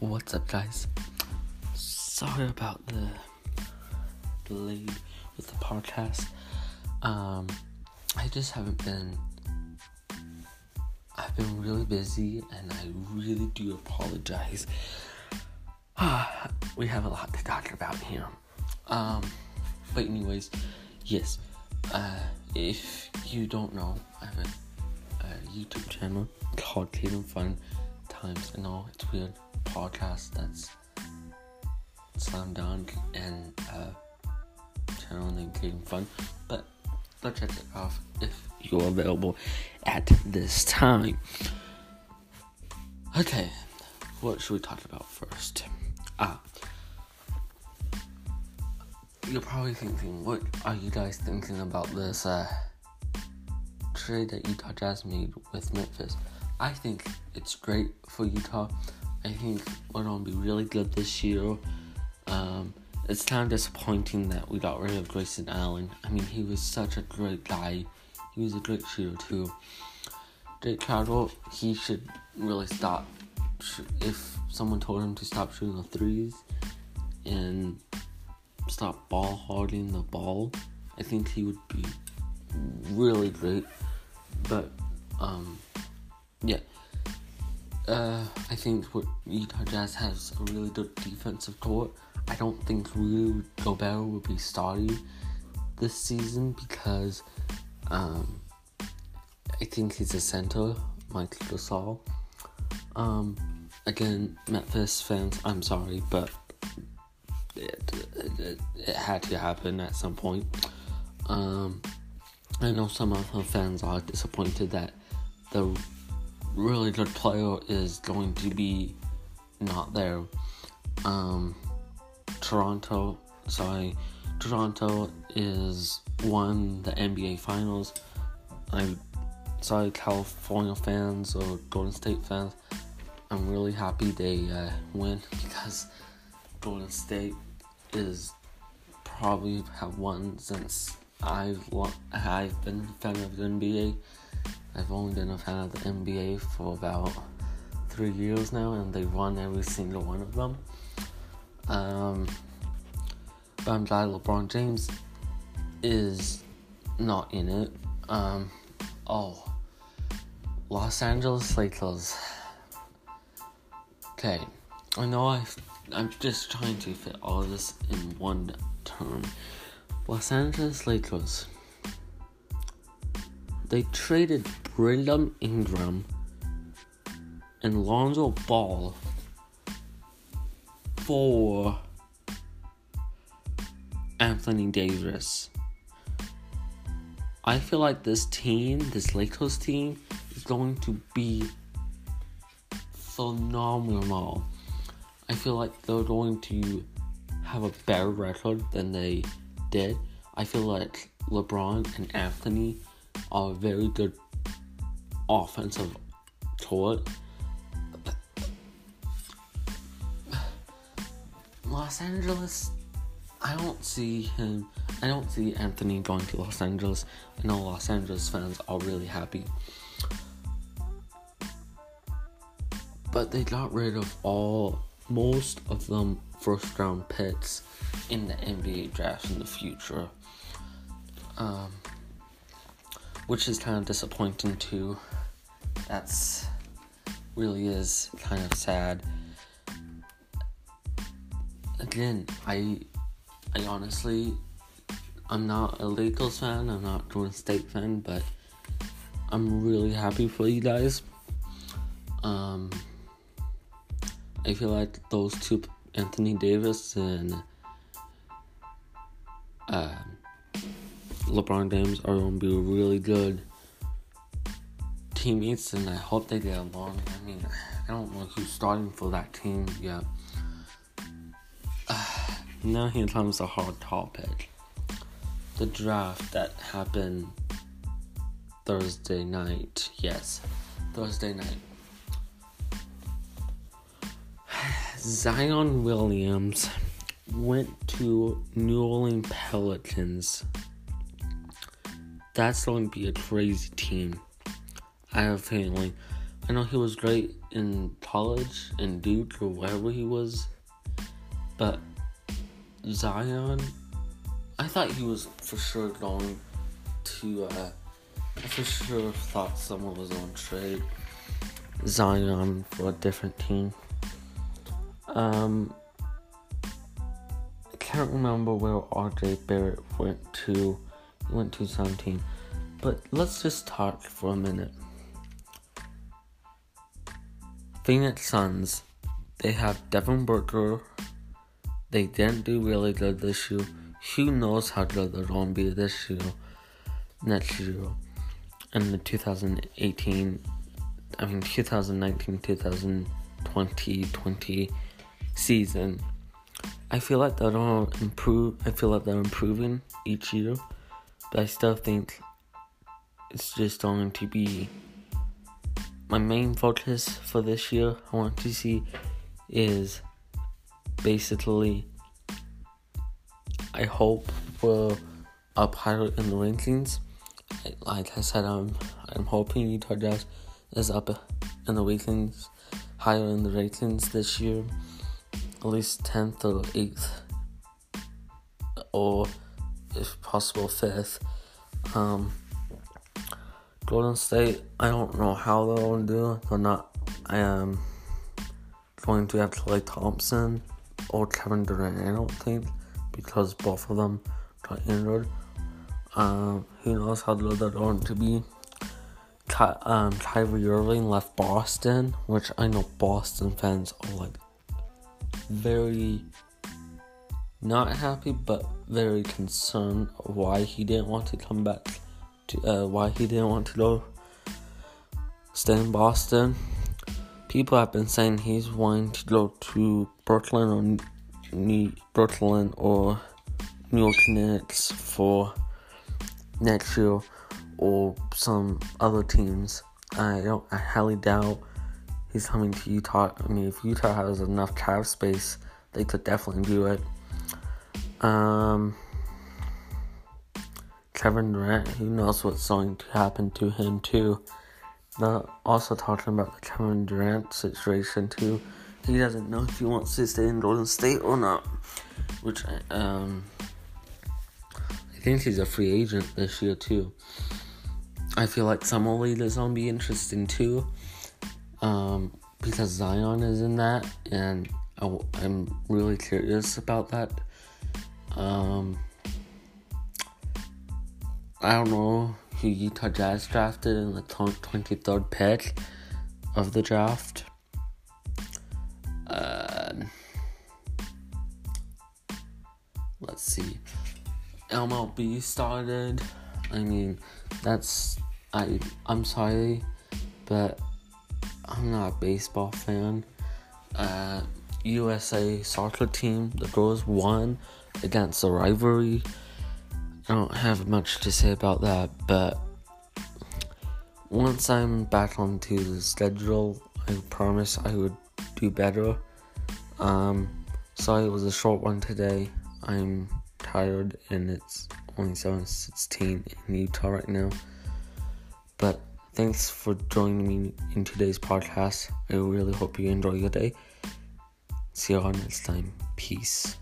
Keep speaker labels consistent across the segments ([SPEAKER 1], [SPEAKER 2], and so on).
[SPEAKER 1] What's up, guys? Sorry about the delay with the podcast. Um, I just haven't been. I've been really busy, and I really do apologize. we have a lot to talk about here. Um, but anyways, yes. Uh, if you don't know, I have a, a YouTube channel called Tatum Fun Times. and all. it's weird podcast that's slam dunk and uh, channel named Tatum Fun, but go check it off if you're available at this time. Okay, what should we talk about first? Ah, you're probably thinking, what are you guys thinking about this uh, trade that Utah Jazz made with Memphis? I think it's great for Utah. I think we're gonna be really good this year. Um, it's kind of disappointing that we got rid of Grayson Allen. I mean, he was such a great guy. He was a great shooter too. Jake Crowder, he should really stop. If someone told him to stop shooting the threes and stop ball holding the ball, I think he would be really great. But um, yeah. Uh, I think what Utah Jazz has a really good defensive core. I don't think Rudy Gobert will be starting this season because um, I think he's a center, Mike Gasol. Um, again, Memphis fans, I'm sorry, but it, it, it, had to happen at some point. Um, I know some of the fans are disappointed that the really good player is going to be not there. Um, Toronto, sorry, Toronto is won the NBA Finals. I'm sorry, California fans or Golden State fans. I'm really happy they uh, win because Golden State is probably have won since I've I've been a fan of the NBA. I've only been a fan of the NBA for about three years now, and they've won every single one of them. Um, but I'm glad LeBron James is not in it. Um, oh, Los Angeles Lakers. Okay, I know i I'm just trying to fit all of this in one term. Los Angeles Lakers. They traded Brandon Ingram and Lonzo Ball for Anthony Davis. I feel like this team, this Lakers team, is going to be phenomenal. I feel like they're going to have a better record than they did. I feel like LeBron and Anthony are very good offensive core. Los Angeles, I don't see him. I don't see Anthony going to Los Angeles. I know Los Angeles fans are really happy. But they got rid of all most of them first round picks in the NBA draft in the future. Um, which is kind of disappointing too. That's really is kind of sad. Again, I I honestly I'm not a Lakers fan, I'm not a Golden State fan, but I'm really happy for you guys. Um I feel like those two, Anthony Davis and uh, LeBron James, are to be really good teammates, and I hope they get along. I mean, I don't know who's starting for that team yet. Now here comes a hard topic. The draft that happened Thursday night. Yes, Thursday night. Zion Williams went to New Orleans Pelicans. That's going to be a crazy team. I have feeling. I know he was great in college in Duke or wherever he was. But Zion, I thought he was for sure going to. Uh, I for sure thought someone was on trade Zion for a different team. Um, I can't remember where RJ Barrett went to. He went to some team. But let's just talk for a minute. Phoenix Suns, they have Devin Booker. They didn't do really good this year. Who knows how good they're going to be this year, next year, in the 2018, I mean 2019, 2020, 20 season. I feel like they're to improve. I feel like they're improving each year, but I still think it's just going to be my main focus for this year. I want to see is basically I hope we're up higher in the rankings. Like I said, I'm I'm hoping Utah Jazz is up in the rankings, higher in the rankings this year, at least tenth or eighth, or if possible fifth. Um, Golden State, I don't know how they're going to do. They're not. I am going to have Klay Thompson or Kevin Durant. I don't think because both of them got injured. Um, who knows how good they're going to be. Ky- um, Kyrie Irving left Boston, which I know Boston fans are like very not happy, but very concerned why he didn't want to come back to, uh, why he didn't want to go stay in Boston. People have been saying he's wanting to go to Brooklyn or New Brooklyn or New York Knicks for next year or some other teams. I don't. I highly doubt he's coming to Utah. I mean, if Utah has enough cap space, they could definitely do it. Um. Kevin Durant, who knows what's going to happen to him too. But also talking about the Kevin Durant situation too. He doesn't know if he wants to stay in Golden State or not. Which um I think he's a free agent this year too. I feel like Summer League is gonna be interesting too. Um because Zion is in that and I, I'm really curious about that. Um I don't know who Utah Jazz drafted in the 23rd pick of the draft. Uh, let's see. MLB started. I mean, that's I. I'm sorry, but I'm not a baseball fan. Uh, USA soccer team, the girls won against the rivalry I don't have much to say about that, but once I'm back onto the schedule, I promise I would do better. Um, sorry it was a short one today. I'm tired and it's only 7:16 in Utah right now. But thanks for joining me in today's podcast. I really hope you enjoy your day. See you all next time. Peace.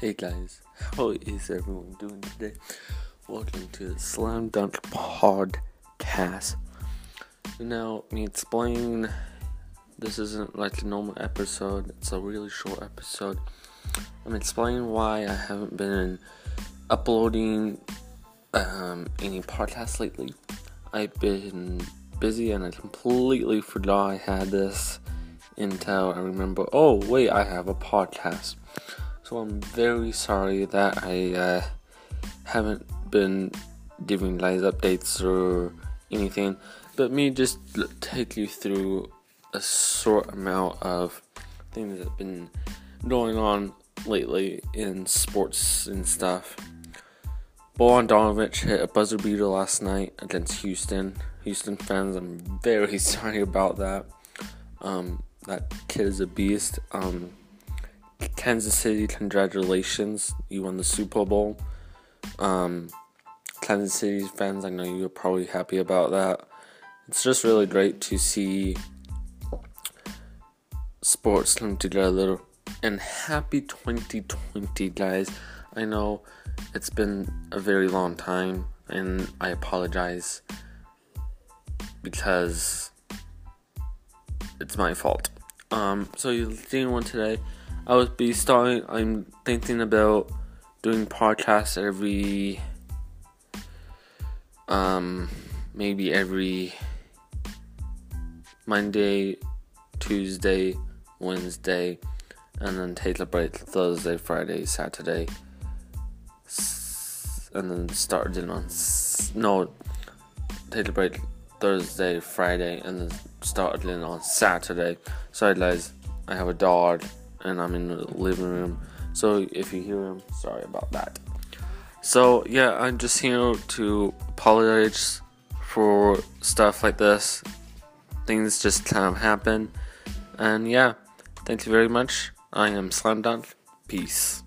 [SPEAKER 1] Hey guys, how is everyone doing today? Welcome to the Slam Dunk Podcast. Now, me explain this isn't like a normal episode, it's a really short episode. I'm explaining why I haven't been uploading um, any podcasts lately. I've been busy and I completely forgot I had this until I remember, oh, wait, I have a podcast. So I'm very sorry that I uh, haven't been giving guys updates or anything, but me just take you through a short amount of things that have been going on lately in sports and stuff. Bojan Bogdanovic hit a buzzer beater last night against Houston. Houston fans, I'm very sorry about that. Um, that kid is a beast. Um, Kansas City, congratulations. You won the Super Bowl. Um, Kansas City fans, I know you're probably happy about that. It's just really great to see sports come together. And happy 2020, guys. I know it's been a very long time, and I apologize because it's my fault. Um, so you're seeing one today. I will be starting. I'm thinking about doing podcasts every, um, maybe every Monday, Tuesday, Wednesday, and then take a break Thursday, Friday, Saturday, and then start again on no, take a break Thursday, Friday, and then start again on Saturday. Sorry, guys, I have a dog and I'm in the living room. So if you hear him, sorry about that. So yeah, I'm just here to apologize for stuff like this. Things just kind of happen. And yeah, thank you very much. I am Slam Dunk. Peace.